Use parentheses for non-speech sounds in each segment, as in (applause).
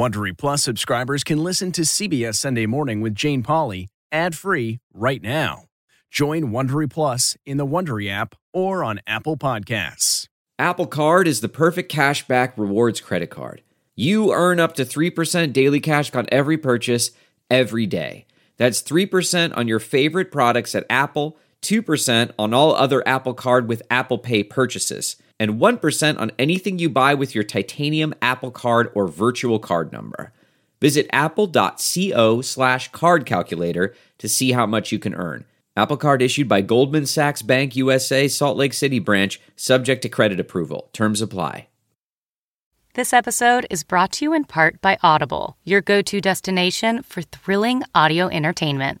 Wondery Plus subscribers can listen to CBS Sunday Morning with Jane Pauley ad-free right now. Join Wondery Plus in the Wondery app or on Apple Podcasts. Apple Card is the perfect cashback rewards credit card. You earn up to 3% daily cash on every purchase every day. That's 3% on your favorite products at Apple, 2% on all other Apple Card with Apple Pay purchases and 1% on anything you buy with your titanium Apple Card or virtual card number. Visit apple.co slash card calculator to see how much you can earn. Apple Card issued by Goldman Sachs Bank USA, Salt Lake City branch, subject to credit approval. Terms apply. This episode is brought to you in part by Audible, your go to destination for thrilling audio entertainment.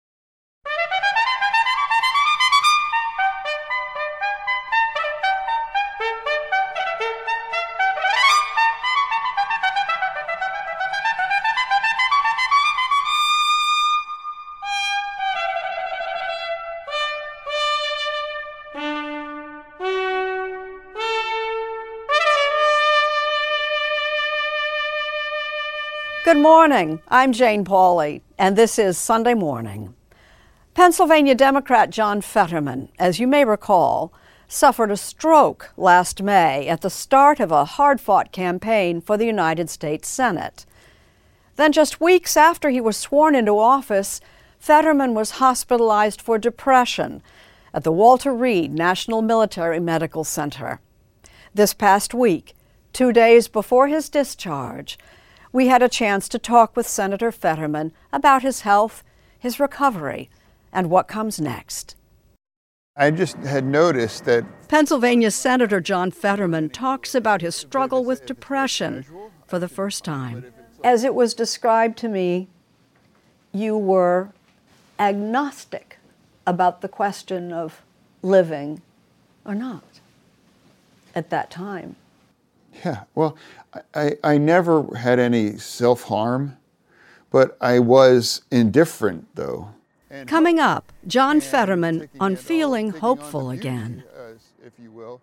Good morning. I'm Jane Pauley, and this is Sunday Morning. Pennsylvania Democrat John Fetterman, as you may recall, suffered a stroke last May at the start of a hard fought campaign for the United States Senate. Then, just weeks after he was sworn into office, Fetterman was hospitalized for depression at the Walter Reed National Military Medical Center. This past week, two days before his discharge, we had a chance to talk with Senator Fetterman about his health, his recovery, and what comes next. I just had noticed that Pennsylvania Senator John Fetterman talks about his struggle with depression for the first time. As it was described to me, you were agnostic about the question of living or not at that time. Yeah, well, I, I never had any self harm, but I was indifferent though. Coming up, John Fetterman on Feeling Hopeful Again. Uh, if you will.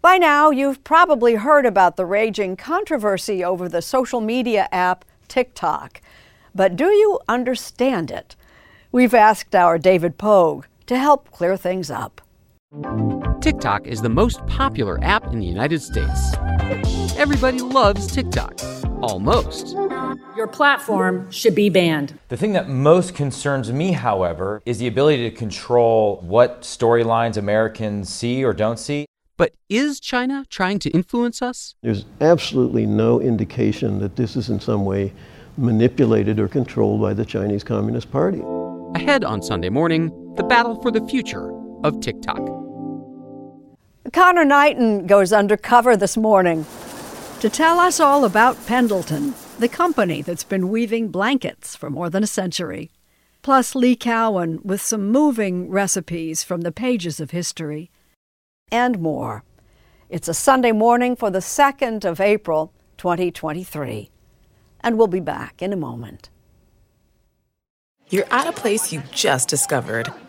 By now, you've probably heard about the raging controversy over the social media app TikTok. But do you understand it? We've asked our David Pogue to help clear things up. TikTok is the most popular app in the United States. Everybody loves TikTok. Almost. Your platform should be banned. The thing that most concerns me, however, is the ability to control what storylines Americans see or don't see. But is China trying to influence us? There's absolutely no indication that this is in some way manipulated or controlled by the Chinese Communist Party. Ahead on Sunday morning, the battle for the future of TikTok. Conor Knighton goes undercover this morning to tell us all about Pendleton, the company that's been weaving blankets for more than a century. Plus, Lee Cowan with some moving recipes from the pages of history. And more. It's a Sunday morning for the 2nd of April, 2023. And we'll be back in a moment. You're at a place you just discovered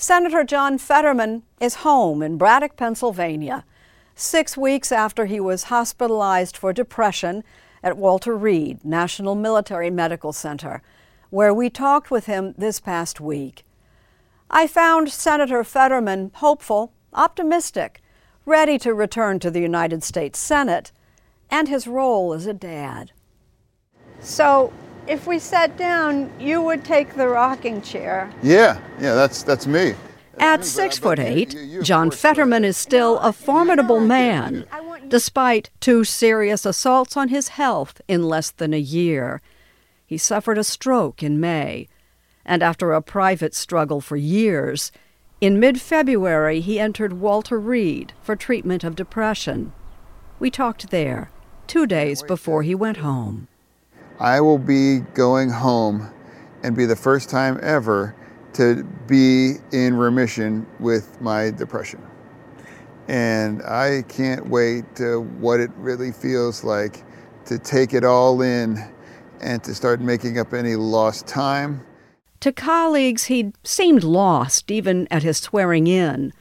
Senator John Fetterman is home in Braddock, Pennsylvania, six weeks after he was hospitalized for depression at Walter Reed National Military Medical Center, where we talked with him this past week. I found Senator Fetterman hopeful, optimistic, ready to return to the United States Senate and his role as a dad. So, if we sat down, you would take the rocking chair. Yeah, yeah, that's that's me. At six foot eight, John Fetterman is still a formidable man, despite two serious assaults on his health in less than a year. He suffered a stroke in May, and after a private struggle for years, in mid February he entered Walter Reed for treatment of depression. We talked there, two days before he went home. I will be going home and be the first time ever to be in remission with my depression. And I can't wait to what it really feels like to take it all in and to start making up any lost time. To colleagues, he'd seemed lost even at his swearing in.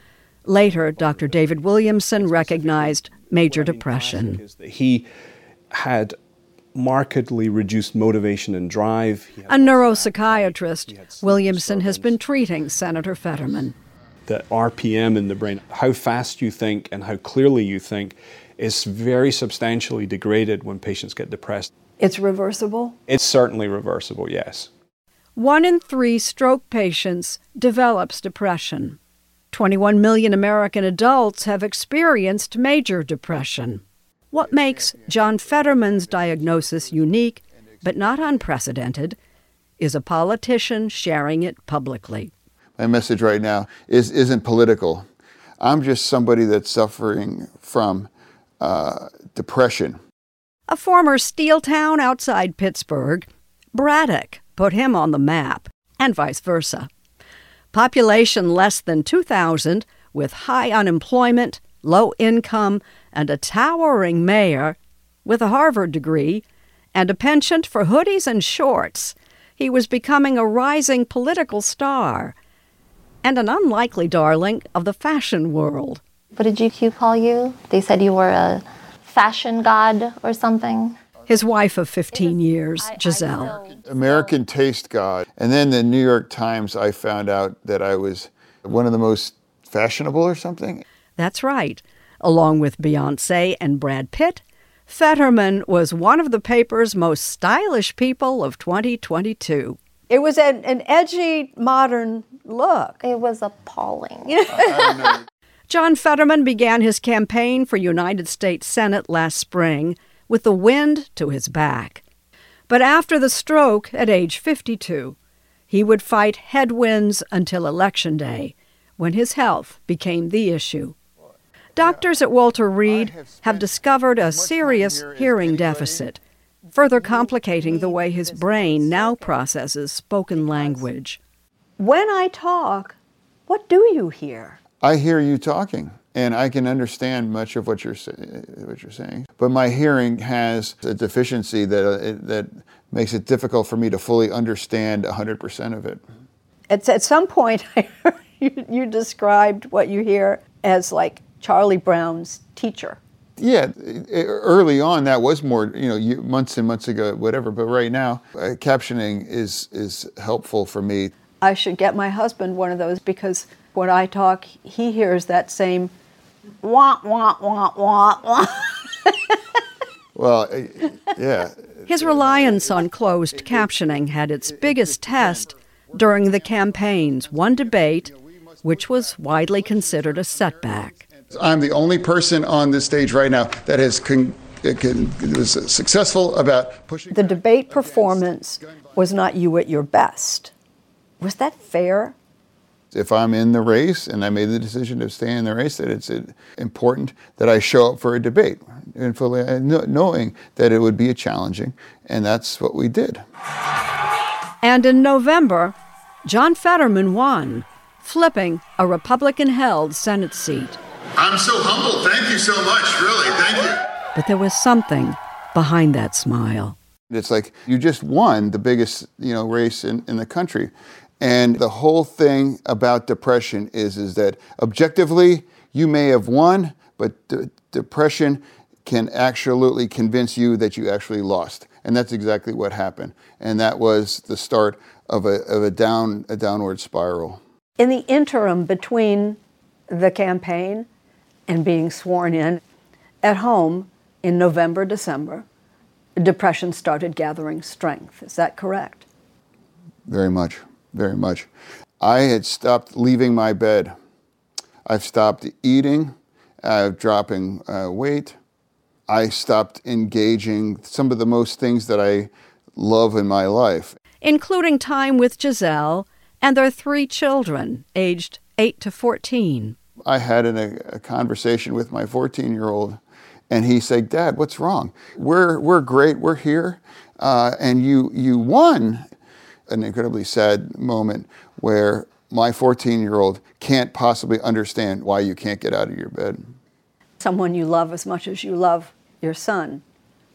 Later, Dr. David Williamson recognized major depression. He had markedly reduced motivation and drive. A neuropsychiatrist, Williamson has been treating Senator Fetterman. The RPM in the brain, how fast you think and how clearly you think, is very substantially degraded when patients get depressed. It's reversible? It's certainly reversible, yes. One in three stroke patients develops depression. 21 million American adults have experienced major depression. What makes John Fetterman's diagnosis unique, but not unprecedented, is a politician sharing it publicly. My message right now is, isn't political. I'm just somebody that's suffering from uh, depression. A former steel town outside Pittsburgh, Braddock put him on the map, and vice versa. Population less than 2,000, with high unemployment, low income, and a towering mayor with a Harvard degree and a penchant for hoodies and shorts, he was becoming a rising political star and an unlikely darling of the fashion world. What did GQ call you? They said you were a fashion god or something. His wife of 15 years, Giselle. American taste god. And then the New York Times, I found out that I was one of the most fashionable or something. That's right. Along with Beyonce and Brad Pitt, Fetterman was one of the paper's most stylish people of 2022. It was an, an edgy, modern look. It was appalling. (laughs) John Fetterman began his campaign for United States Senate last spring with the wind to his back. But after the stroke at age 52, he would fight headwinds until Election Day, when his health became the issue. Doctors at Walter Reed have discovered a serious hearing deficit, further complicating the way his brain now processes spoken language. When I talk, what do you hear? I hear you talking, and I can understand much of what you're what you're saying. But my hearing has a deficiency that uh, that makes it difficult for me to fully understand 100% of it. It's at some point (laughs) you, you described what you hear as like Charlie Brown's teacher. Yeah, early on that was more, you know, months and months ago, whatever. But right now, uh, captioning is is helpful for me. I should get my husband one of those because when I talk, he hears that same wah wah wah wah wah. (laughs) Well, uh, yeah. His reliance on closed captioning had its biggest test during the campaign's one debate, which was widely considered a setback. I'm the only person on this stage right now that has con- uh, can, was successful about pushing. The debate performance was not you at your best. Was that fair? If I'm in the race and I made the decision to stay in the race, that it's uh, important that I show up for a debate and fully uh, knowing that it would be challenging, and that's what we did. And in November, John Fetterman won, flipping a Republican held Senate seat. I'm so humbled. Thank you so much, really. Thank you. But there was something behind that smile. It's like you just won the biggest, you know, race in, in the country. And the whole thing about depression is, is that objectively, you may have won, but depression can absolutely convince you that you actually lost. And that's exactly what happened. And that was the start of a, of a, down, a downward spiral. In the interim between the campaign and being sworn in, at home in November, December, depression started gathering strength. Is that correct? Very much very much. I had stopped leaving my bed. I've stopped eating, uh, dropping uh, weight. I stopped engaging some of the most things that I love in my life, including time with Giselle and their three children, aged 8 to 14. I had an, a conversation with my 14 year old, and he said, Dad, what's wrong? We're, we're great, we're here, uh, and you, you won an incredibly sad moment where my 14 year old can't possibly understand why you can't get out of your bed. Someone you love as much as you love your son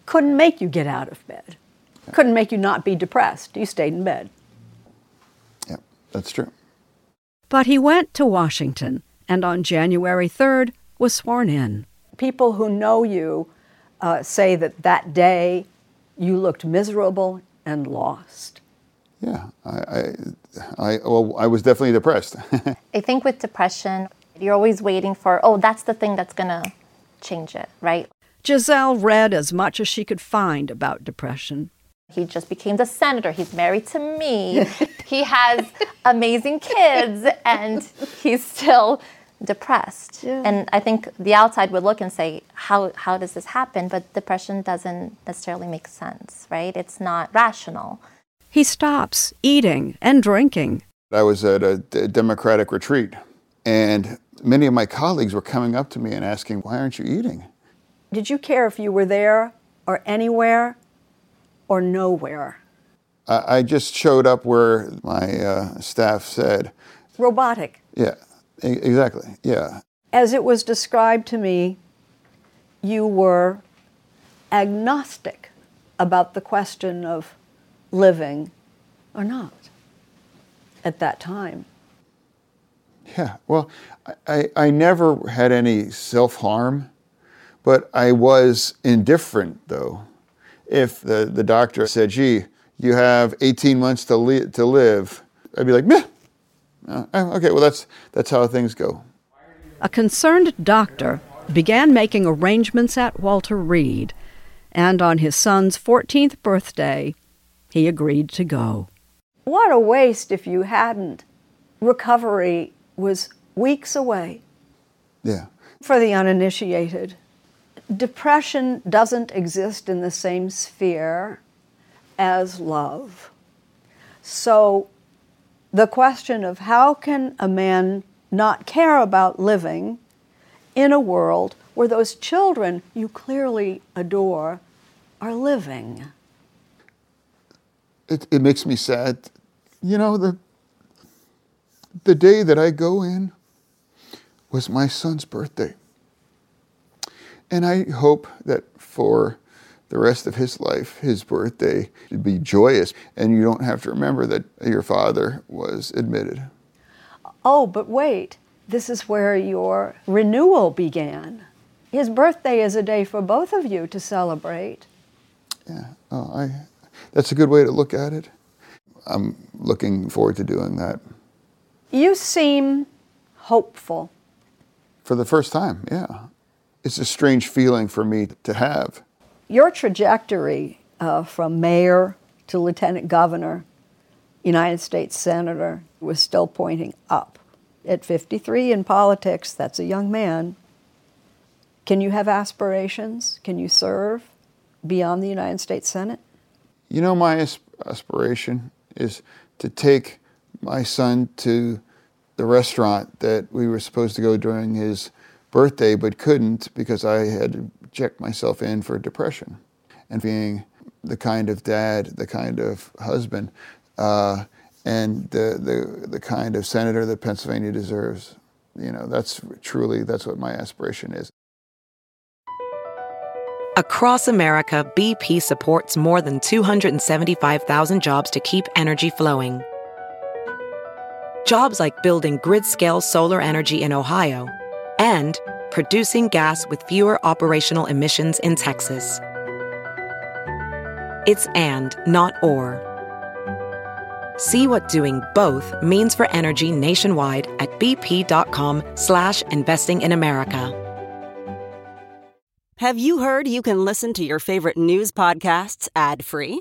couldn't make you get out of bed, couldn't make you not be depressed. You stayed in bed. Yeah, that's true. But he went to Washington and on January 3rd was sworn in. People who know you uh, say that that day you looked miserable and lost. Yeah, I, I, I, well, I was definitely depressed. (laughs) I think with depression, you're always waiting for, oh, that's the thing that's going to change it, right? Giselle read as much as she could find about depression. He just became the senator. He's married to me. (laughs) he has amazing kids, and he's still depressed. Yeah. And I think the outside would look and say, how, how does this happen? But depression doesn't necessarily make sense, right? It's not rational he stops eating and drinking. I was at a Democratic retreat, and many of my colleagues were coming up to me and asking, Why aren't you eating? Did you care if you were there or anywhere or nowhere? I just showed up where my uh, staff said. Robotic. Yeah, exactly. Yeah. As it was described to me, you were agnostic about the question of living or not at that time. Yeah, well, I, I never had any self harm, but I was indifferent though. If the, the doctor said, gee, you have 18 months to, li- to live, I'd be like, meh. Uh, okay, well, that's, that's how things go. A concerned doctor began making arrangements at Walter Reed, and on his son's 14th birthday, he agreed to go. What a waste if you hadn't. Recovery was weeks away. Yeah. For the uninitiated, depression doesn't exist in the same sphere as love. So the question of how can a man not care about living in a world where those children you clearly adore are living? it, it makes me sad. You know, the, the day that I go in was my son's birthday. And I hope that for the rest of his life, his birthday should be joyous, and you don't have to remember that your father was admitted. Oh, but wait, this is where your renewal began. His birthday is a day for both of you to celebrate. Yeah, oh, I, that's a good way to look at it. I'm looking forward to doing that. You seem hopeful. For the first time, yeah. It's a strange feeling for me to have. Your trajectory uh, from mayor to lieutenant governor, United States senator, was still pointing up. At 53 in politics, that's a young man. Can you have aspirations? Can you serve beyond the United States Senate? You know, my aspiration is to take my son to the restaurant that we were supposed to go during his birthday but couldn't because I had checked myself in for depression. And being the kind of dad, the kind of husband, uh, and the, the, the kind of senator that Pennsylvania deserves. You know, that's truly, that's what my aspiration is. Across America, BP supports more than 275,000 jobs to keep energy flowing. Jobs like building grid-scale solar energy in Ohio and producing gas with fewer operational emissions in Texas. It's and, not or. See what doing both means for energy nationwide at bp.com slash investing in America. Have you heard you can listen to your favorite news podcasts ad-free?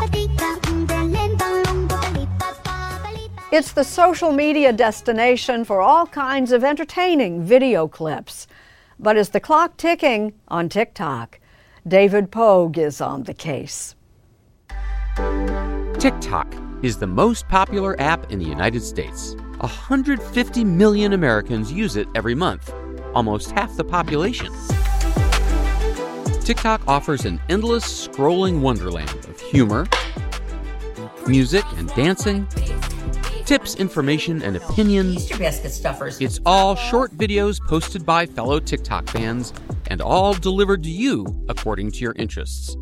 It's the social media destination for all kinds of entertaining video clips. But is the clock ticking on TikTok? David Pogue is on the case. TikTok is the most popular app in the United States. 150 million Americans use it every month, almost half the population. TikTok offers an endless scrolling wonderland of humor, music and dancing, tips, information, and opinions. Easter basket stuffers. It's all short videos posted by fellow TikTok fans and all delivered to you according to your interests.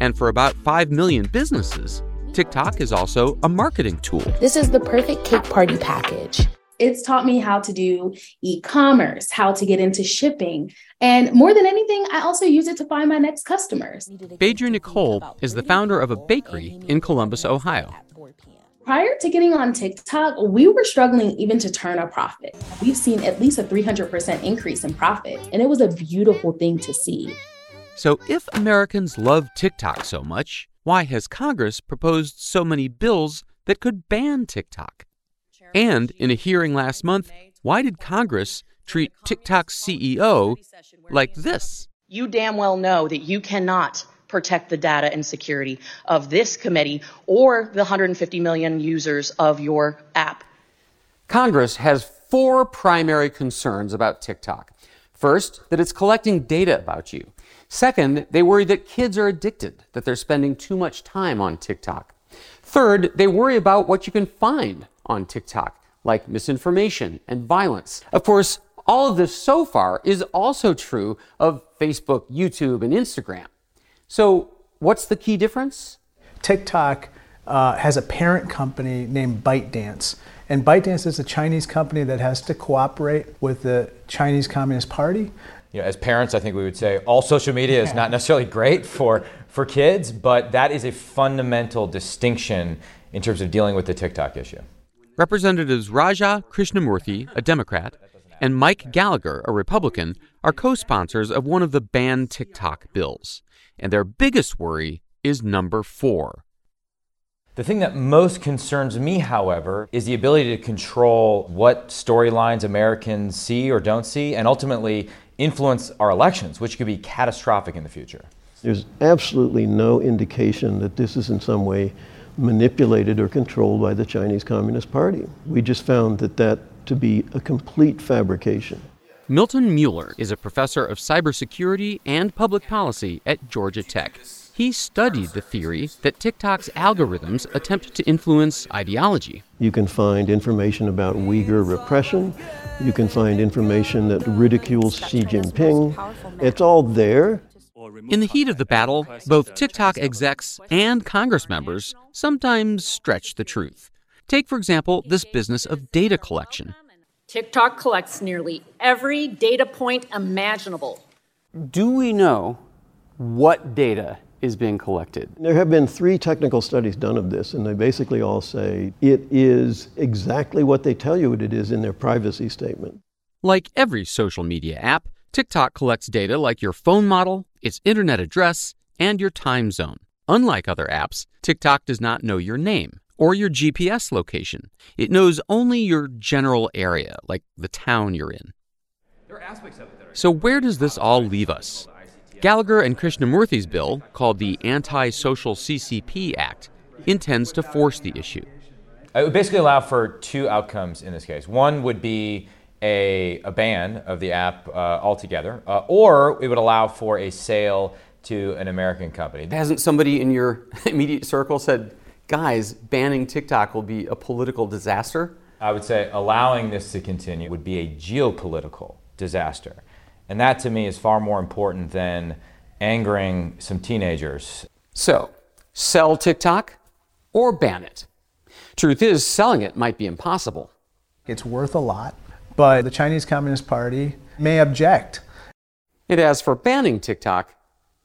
And for about 5 million businesses, TikTok is also a marketing tool. This is the perfect cake party package. It's taught me how to do e commerce, how to get into shipping. And more than anything, I also use it to find my next customers. Phaedra Nicole is the founder of a bakery in Columbus, Ohio. Prior to getting on TikTok, we were struggling even to turn a profit. We've seen at least a 300% increase in profit, and it was a beautiful thing to see. So, if Americans love TikTok so much, why has Congress proposed so many bills that could ban TikTok? And in a hearing last month, why did Congress treat TikTok's CEO like this? You damn well know that you cannot protect the data and security of this committee or the 150 million users of your app. Congress has four primary concerns about TikTok. First, that it's collecting data about you. Second, they worry that kids are addicted, that they're spending too much time on TikTok. Third, they worry about what you can find on TikTok, like misinformation and violence. Of course, all of this so far is also true of Facebook, YouTube, and Instagram. So, what's the key difference? TikTok uh, has a parent company named ByteDance. And ByteDance is a Chinese company that has to cooperate with the Chinese Communist Party. You know, as parents, I think we would say all social media is not necessarily great for, for kids, but that is a fundamental distinction in terms of dealing with the TikTok issue. Representatives Raja Krishnamoorthi, a Democrat, and Mike Gallagher, a Republican, are co sponsors of one of the banned TikTok bills and their biggest worry is number four. The thing that most concerns me, however, is the ability to control what storylines Americans see or don't see, and ultimately influence our elections, which could be catastrophic in the future. There's absolutely no indication that this is in some way manipulated or controlled by the Chinese Communist Party. We just found that that to be a complete fabrication. Milton Mueller is a professor of cybersecurity and public policy at Georgia Tech. He studied the theory that TikTok's algorithms attempt to influence ideology. You can find information about Uyghur repression. You can find information that ridicules Xi Jinping. It's all there. In the heat of the battle, both TikTok execs and Congress members sometimes stretch the truth. Take, for example, this business of data collection. TikTok collects nearly every data point imaginable. Do we know what data is being collected? There have been three technical studies done of this, and they basically all say it is exactly what they tell you it is in their privacy statement. Like every social media app, TikTok collects data like your phone model, its internet address, and your time zone. Unlike other apps, TikTok does not know your name or your GPS location. It knows only your general area, like the town you're in. So, where does this all leave us? Gallagher and Krishnamoorthi's bill, called the Anti Social CCP Act, intends to force the issue. It would basically allow for two outcomes in this case. One would be a, a ban of the app uh, altogether, uh, or it would allow for a sale to an American company. Hasn't somebody in your (laughs) immediate circle said, guys, banning TikTok will be a political disaster? I would say allowing this to continue would be a geopolitical disaster. And that to me is far more important than angering some teenagers. So, sell TikTok or ban it? Truth is, selling it might be impossible. It's worth a lot, but the Chinese Communist Party may object. And as for banning TikTok,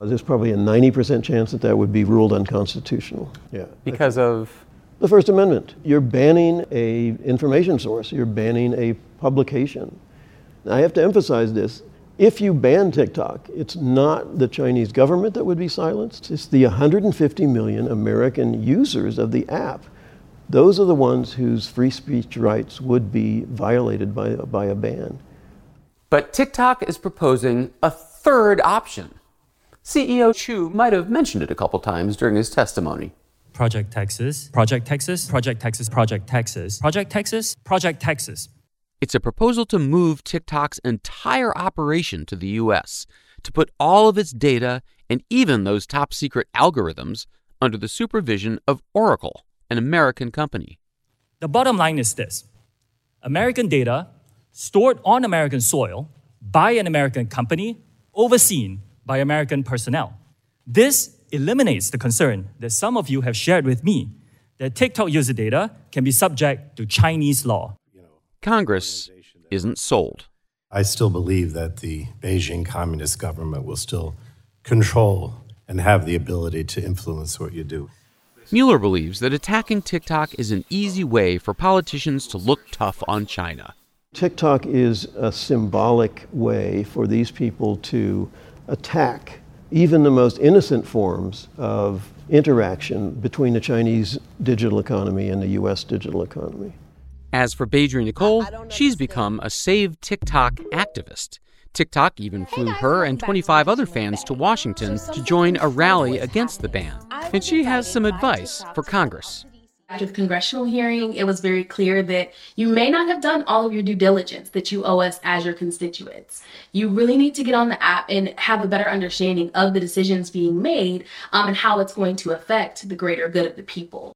there's probably a 90% chance that that would be ruled unconstitutional. Yeah. Because of the First Amendment. You're banning a information source. You're banning a publication. Now, I have to emphasize this. If you ban TikTok, it's not the Chinese government that would be silenced. It's the 150 million American users of the app. Those are the ones whose free speech rights would be violated by, by a ban. But TikTok is proposing a third option. CEO Chew might have mentioned it a couple times during his testimony. Project Texas, Project Texas, Project Texas, Project Texas, Project Texas, Project Texas. It's a proposal to move TikTok's entire operation to the US, to put all of its data and even those top secret algorithms under the supervision of Oracle, an American company. The bottom line is this American data stored on American soil by an American company, overseen by American personnel. This eliminates the concern that some of you have shared with me that TikTok user data can be subject to Chinese law. Congress isn't sold. I still believe that the Beijing Communist government will still control and have the ability to influence what you do. Mueller believes that attacking TikTok is an easy way for politicians to look tough on China. TikTok is a symbolic way for these people to attack even the most innocent forms of interaction between the Chinese digital economy and the US digital economy. As for Phaedra Nicole, she's become a Save TikTok activist. TikTok even flew her and 25 other fans to Washington to join a rally against the ban. And she has some advice for Congress. After the congressional hearing, it was very clear that you may not have done all of your due diligence that you owe us as your constituents. You really need to get on the app and have a better understanding of the decisions being made um, and how it's going to affect the greater good of the people.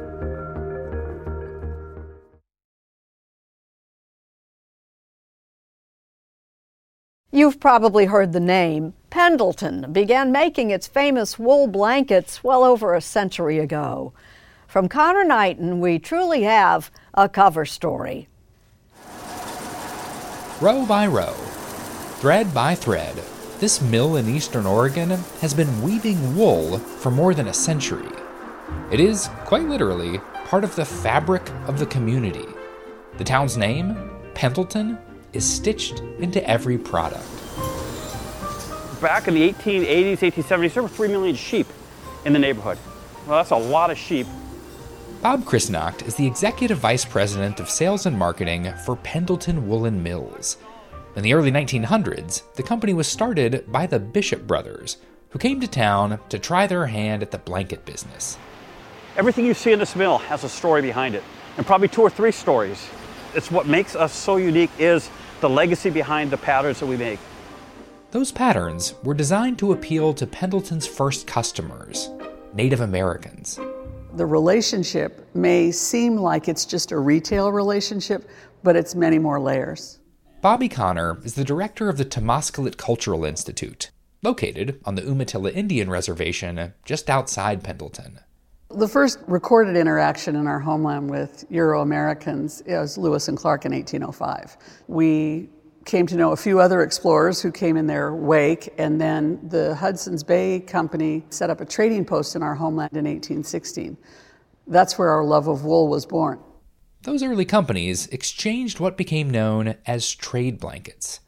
You've probably heard the name. Pendleton began making its famous wool blankets well over a century ago. From Conor Knighton, we truly have a cover story. Row by row, thread by thread, This mill in eastern Oregon has been weaving wool for more than a century. It is, quite literally, part of the fabric of the community. The town's name, Pendleton, is stitched into every product. Back in the 1880s, 1870s, there were 3 million sheep in the neighborhood. Well, that's a lot of sheep. Bob Christnacht is the executive vice president of sales and marketing for Pendleton Woolen Mills. In the early 1900s, the company was started by the Bishop brothers, who came to town to try their hand at the blanket business. Everything you see in this mill has a story behind it, and probably two or three stories. It's what makes us so unique is the legacy behind the patterns that we make. Those patterns were designed to appeal to Pendleton's first customers, Native Americans. The relationship may seem like it's just a retail relationship, but it's many more layers. Bobbie Conner is the director of the Tamástslikt Cultural Institute, located on the Umatilla Indian Reservation just outside Pendleton. The first recorded interaction in our homeland with Euro Americans was Lewis and Clark in 1805. We came to know a few other explorers who came in their wake, and then the Hudson's Bay Company set up a trading post in our homeland in 1816. That's where our love of wool was born. Those early companies exchanged what became known as trade blankets.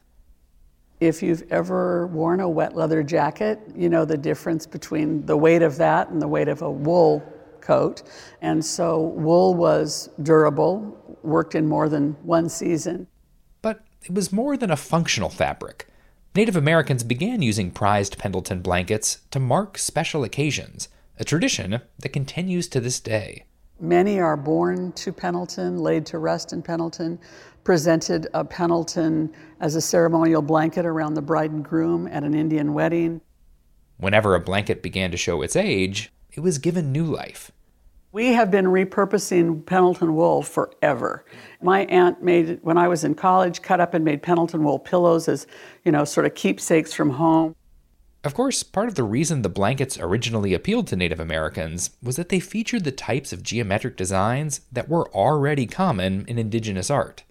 If you've ever worn a wet leather jacket, you know the difference between the weight of that and the weight of a wool coat. And so wool was durable, worked in more than one season. But it was more than a functional fabric. Native Americans began using prized Pendleton blankets to mark special occasions, a tradition that continues to this day. Many are born to Pendleton, laid to rest in Pendleton, presented a Pendleton as a ceremonial blanket around the bride and groom at an Indian wedding. Whenever a blanket began to show its age, it was given new life. We have been repurposing Pendleton wool forever. My aunt made, when I was in college, cut up and made Pendleton wool pillows as, you know, sort of keepsakes from home. Of course, part of the reason the blankets originally appealed to Native Americans was that they featured the types of geometric designs that were already common in indigenous art.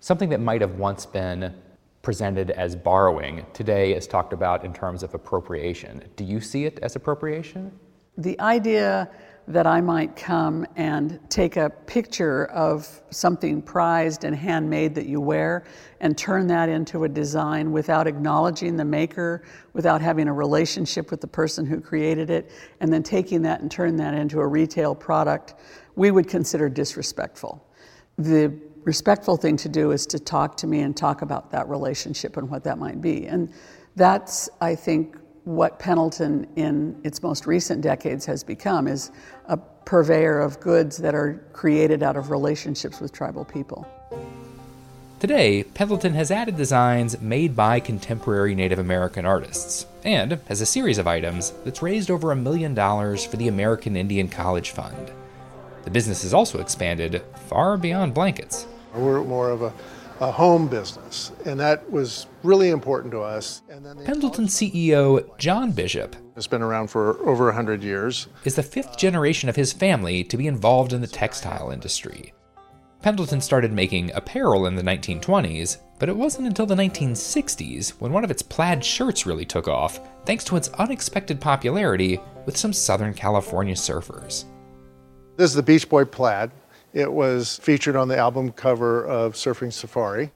Something that might have once been presented as borrowing today is talked about in terms of appropriation. Do you see it as appropriation? The idea that I might come and take a picture of something prized and handmade that you wear and turn that into a design without acknowledging the maker, without having a relationship with the person who created it, and then taking that and turn that into a retail product, we would consider disrespectful. The respectful thing to do is to talk to me and talk about that relationship and what that might be. And that's, I think, what Pendleton in its most recent decades has become is a purveyor of goods that are created out of relationships with tribal people. Today, Pendleton has added designs made by contemporary Native American artists and has a series of items that's raised over a million dollars for the American Indian College Fund. The business has also expanded far beyond blankets. We're more of a, a home business, and that was really important to us. Pendleton CEO John Bishop It's been around for over 100 years. is the fifth generation of his family to be involved in the textile industry. Pendleton started making apparel in the 1920s, but it wasn't until the 1960s when one of its plaid shirts really took off, thanks to its unexpected popularity with some Southern California surfers. This is the Beach Boy plaid. It was featured on the album cover of Surfing Safari.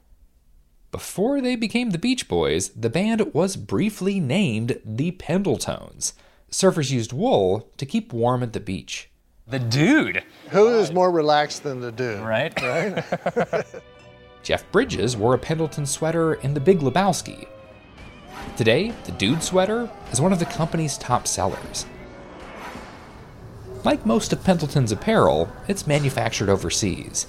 Before they became the Beach Boys, the band was briefly named the Pendletones. Surfers used wool to keep warm at the beach. The dude. Who is more relaxed than the dude? Right. Right? (laughs) Jeff Bridges wore a Pendleton sweater in The Big Lebowski. Today, the Dude sweater is one of the company's top sellers. Like most of Pendleton's apparel, it's manufactured overseas.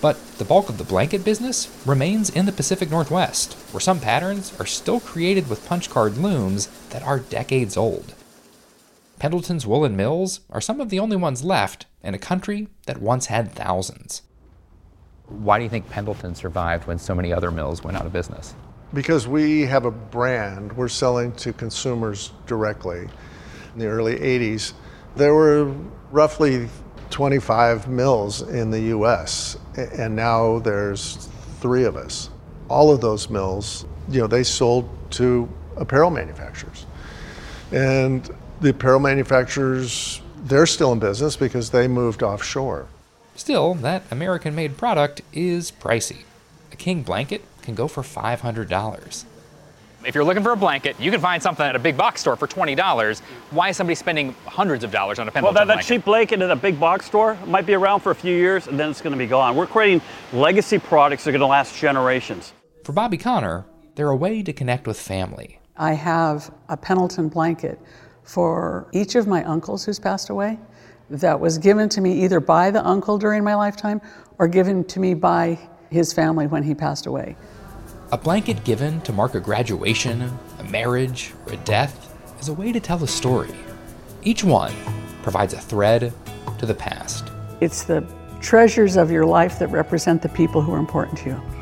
But the bulk of the blanket business remains in the Pacific Northwest, where some patterns are still created with punch card looms that are decades old. Pendleton's woolen mills are some of the only ones left in a country that once had thousands. Why do you think Pendleton survived when so many other mills went out of business? Because we have a brand, we're selling to consumers directly. In the early 80s, there were roughly 25 mills in the US, and now there's three of us. All of those mills, you know, they sold to apparel manufacturers. And the apparel manufacturers, they're still in business because they moved offshore. Still, that American made product is pricey. A king blanket can go for $500. If you're looking for a blanket, you can find something at a big box store for $20. Why is somebody spending hundreds of dollars on a Well, Pendleton that, that blanket? cheap blanket at a big box store might be around for a few years and then it's going to be gone. We're creating legacy products that are going to last generations. For Bobbie Conner, they're a way to connect with family. I have a Pendleton blanket for each of my uncles who's passed away that was given to me either by the uncle during my lifetime or given to me by his family when he passed away. A blanket given to mark a graduation, a marriage, or a death is a way to tell a story. Each one provides a thread to the past. It's the treasures of your life that represent the people who are important to you.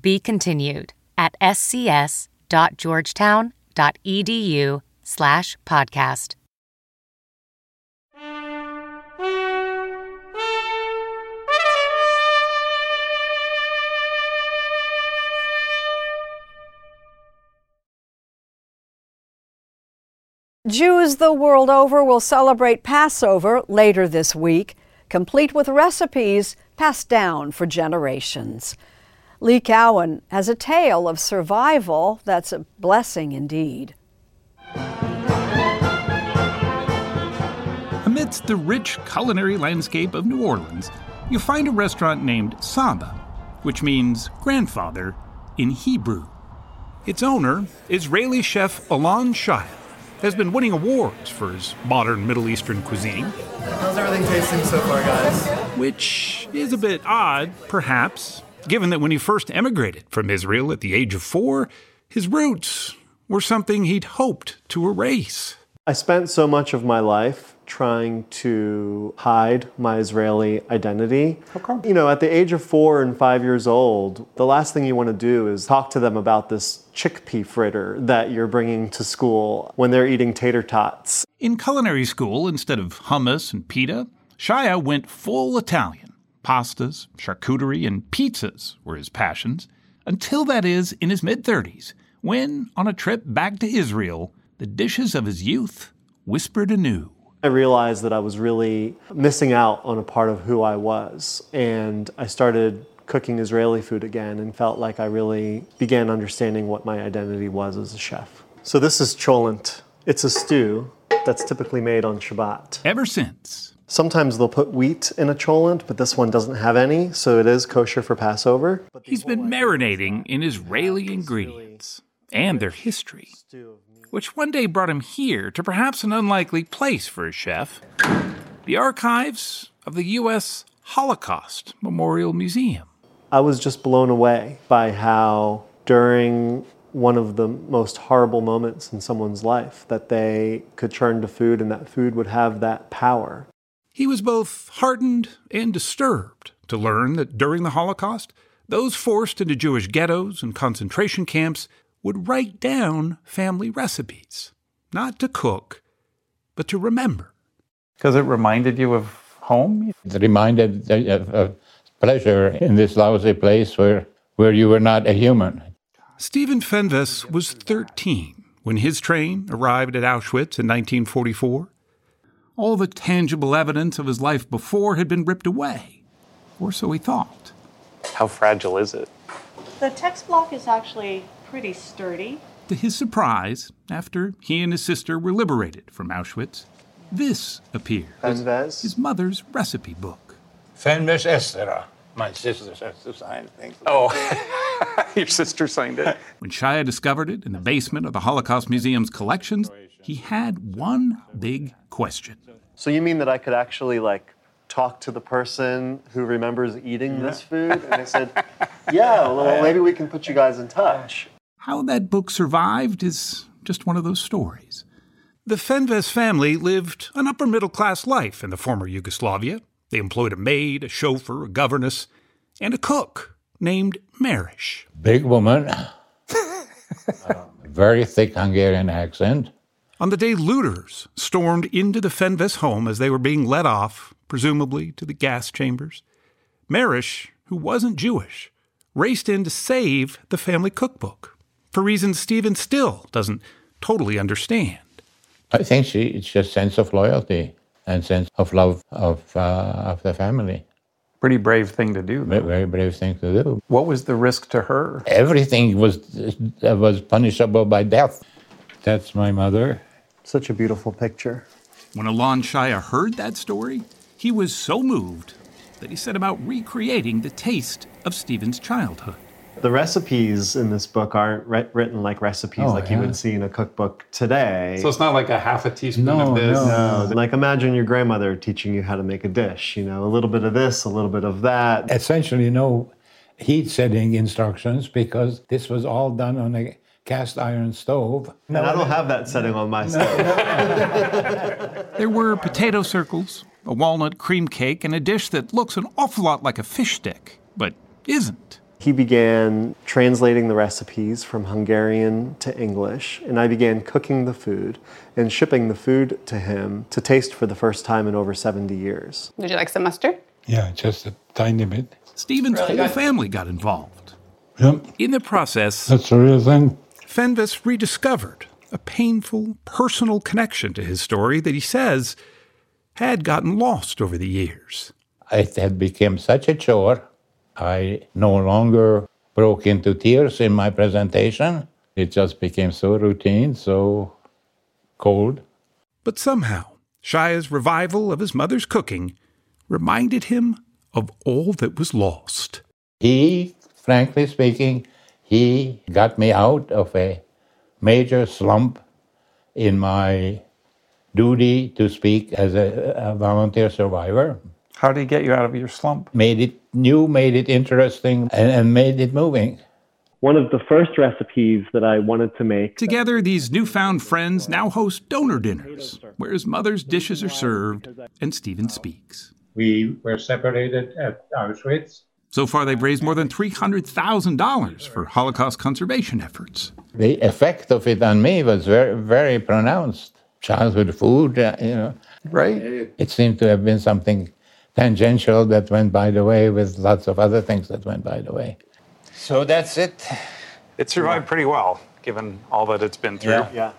Be continued at scs.georgetown.edu slash podcast. Jews the world over will celebrate Passover later this week, complete with recipes passed down for generations. Lee Cowan has a tale of survival that's a blessing indeed. Amidst the rich culinary landscape of New Orleans, you find a restaurant named Saba, which means grandfather in Hebrew. Its owner, Israeli chef Alon Shaya, has been winning awards for his modern Middle Eastern cuisine, How's everything tasting so far, guys? which is a bit odd, perhaps, given that when he first emigrated from Israel at the age of four, his roots were something he'd hoped to erase. I spent so much of my life trying to hide my Israeli identity. How come? You know, at the age of four and five years old, the last thing you want to do is talk to them about this chickpea fritter that you're bringing to school when they're eating tater tots. In culinary school, instead of hummus and pita, Shaya went full Italian. Pastas, charcuterie, and pizzas were his passions, until that is in his mid 30s, when, on a trip back to Israel, the dishes of his youth whispered anew. I realized that I was really missing out on a part of who I was. And I started cooking Israeli food again and felt like I really began understanding what my identity was as a chef. So this is cholent. It's a stew that's typically made on Shabbat. Ever since. Sometimes they'll put wheat in a cholent, but this one doesn't have any, so it is kosher for Passover. He's been marinating in Israeli ingredients and their history, which one day brought him here to perhaps an unlikely place for a chef the archives of the U.S. Holocaust Memorial Museum. I was just blown away by how during one of the most horrible moments in someone's life that they could turn to food and that food would have that power. He was both heartened and disturbed to learn that during the Holocaust, those forced into Jewish ghettos and concentration camps would write down family recipes, not to cook, but to remember. Because it reminded you of home? It reminded uh, uh, of, of pleasure in this lousy place where, where you were not a human. Stephen Fenves was 13 when his train arrived at Auschwitz in 1944. All the tangible evidence of his life before had been ripped away. Or so he thought. How fragile is it? The text block is actually pretty sturdy. To his surprise, after he and his sister were liberated from Auschwitz, this appeared. Fenves? His mother's recipe book. Fenves Estera. My sister has to sign things. Oh, (laughs) your sister signed it. When Shaya discovered it in the basement of the Holocaust Museum's collections, he had one big question. So you mean that I could actually like talk to the person who remembers eating this food? And I said, yeah, well, maybe we can put you guys in touch. How that book survived is just one of those stories. The Fenves family lived an upper middle class life in the former Yugoslavia. They employed a maid, a chauffeur, a governess, and a cook named Marish. Big woman. (laughs) Very thick Hungarian accent. On the day looters stormed into the Fenves home as they were being led off, presumably to the gas chambers, Marish, who wasn't Jewish, raced in to save the family cookbook for reasons Stephen still doesn't totally understand. I think she, it's just sense of loyalty and sense of love of, uh, of the family. Pretty brave thing to do. Very, very brave thing to do. What was the risk to her? Everything was uh, was punishable by death. That's my mother. Such a beautiful picture. When Alon Shaya heard that story, he was so moved that he set about recreating the taste of Stephen's childhood. The recipes in this book aren't ri- written like recipes Oh, like you would see in a cookbook today. So it's not like a half a teaspoon No, of this. No. No, like imagine your grandmother teaching you how to make a dish. You know, a little bit of this, a little bit of that. Essentially, no heat setting instructions because this was all done on a cast iron stove. and I don't have that setting on my stove. (laughs) There were potato circles, a walnut cream cake, and a dish that looks an awful lot like a fish stick, but isn't. He began translating the recipes from Hungarian to English, and I began cooking the food and shipping the food to him to taste for the first time in over 70 years. Would you like some mustard? Yeah, just a tiny bit. Stephen's Really whole good. family got involved. Yep, In the process, that's a real thing. Fenves rediscovered a painful, personal connection to his story that he says had gotten lost over the years. It had become such a chore. I no longer broke into tears in my presentation. It just became so routine, so cold. But somehow, Shaya's revival of his mother's cooking reminded him of all that was lost. He, frankly speaking, he got me out of a major slump in my duty to speak as a, a volunteer survivor. How did he get you out of your slump? Made it new, made it interesting, and, and made it moving. One of the first recipes that I wanted to make Together, these newfound friends now host donor dinners, where his mother's dishes are served and Stephen speaks. We were separated at Auschwitz. So far, they've raised more than $300,000 for Holocaust conservation efforts. The effect of it on me was very, very pronounced. Childhood food, uh, you know. Right. It seemed to have been something tangential that went by the way with lots of other things that went by the way. So that's it. It survived pretty well, given all that it's been through. Yeah. Yeah.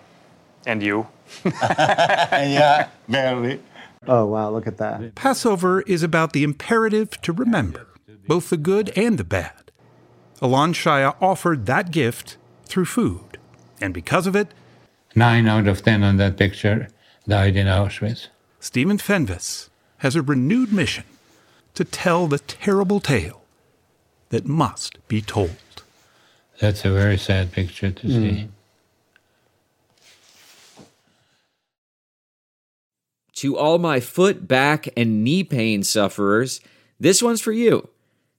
And you. (laughs) yeah, barely. Oh, wow, look at that. Passover is about the imperative to remember both the good and the bad. Alon Shaya offered that gift through food, and because of it, Nine out of ten on that picture died in Auschwitz. Stephen Fenves has a renewed mission to tell the terrible tale that must be told. That's a very sad picture to hmm. see. To all my foot, back, and knee pain sufferers, this one's for you.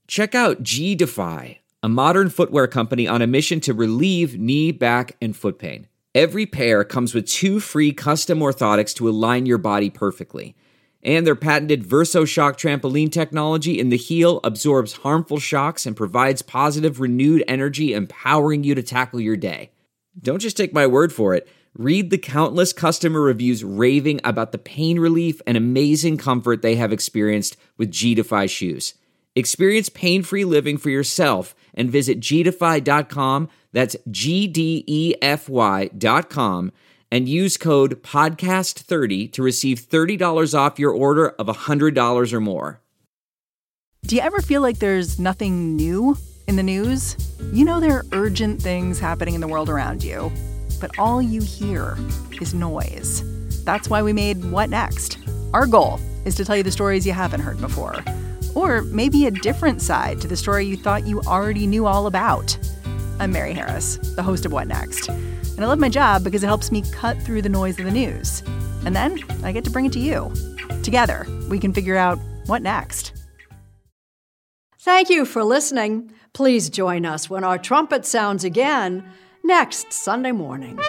Check out G Defy, a modern footwear company on a mission to relieve knee, back, and foot pain. Every pair comes with two free custom orthotics to align your body perfectly. And their patented VersoShock trampoline technology in the heel absorbs harmful shocks and provides positive, renewed energy, empowering you to tackle your day. Don't just take my word for it. Read the countless customer reviews raving about the pain relief and amazing comfort they have experienced with G Defy shoes. Experience pain free living for yourself and visit gdefy.com. That's G D E F Y.com and use code PODCAST30 to receive $30 off your order of $100 or more. Do you ever feel like there's nothing new in the news? You know, there are urgent things happening in the world around you, but all you hear is noise. That's why we made What Next? Our goal is to tell you the stories you haven't heard before, or maybe a different side to the story you thought you already knew all about. I'm Mary Harris, the host of What Next, and I love my job because it helps me cut through the noise of the news. And then I get to bring it to you. Together, we can figure out what next. Thank you for listening. Please join us when our trumpet sounds again next Sunday morning.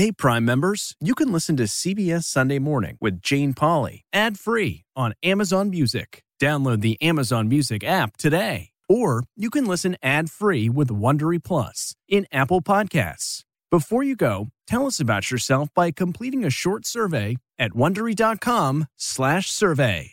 Hey, Prime members, you can listen to CBS Sunday Morning with Jane Pauley ad free on Amazon Music. Download the Amazon Music app today. Or you can listen ad free with Wondery Plus in Apple Podcasts. Before you go, tell us about yourself by completing a short survey at wondery.com/slash survey.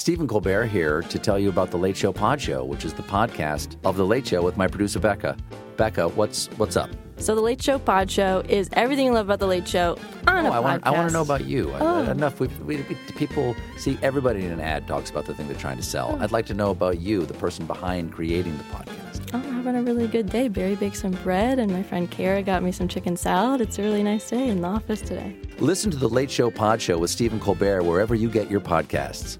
Stephen Colbert here to tell you about the Late Show Pod Show, which is the podcast of the Late Show with my producer Becca. Becca, what's what's up? So the Late Show Pod Show is everything you love about the Late Show on oh, a I want, podcast. I want to know about you. Oh. Enough. We, we, we, people see everybody in an ad talks about the thing they're trying to sell. Oh. I'd like to know about you, the person behind creating the podcast. Oh, I'm having a really good day. Barry baked some bread, and my friend Kara got me some chicken salad. It's a really nice day in the office today. Listen to the Late Show Pod Show with Stephen Colbert wherever you get your podcasts.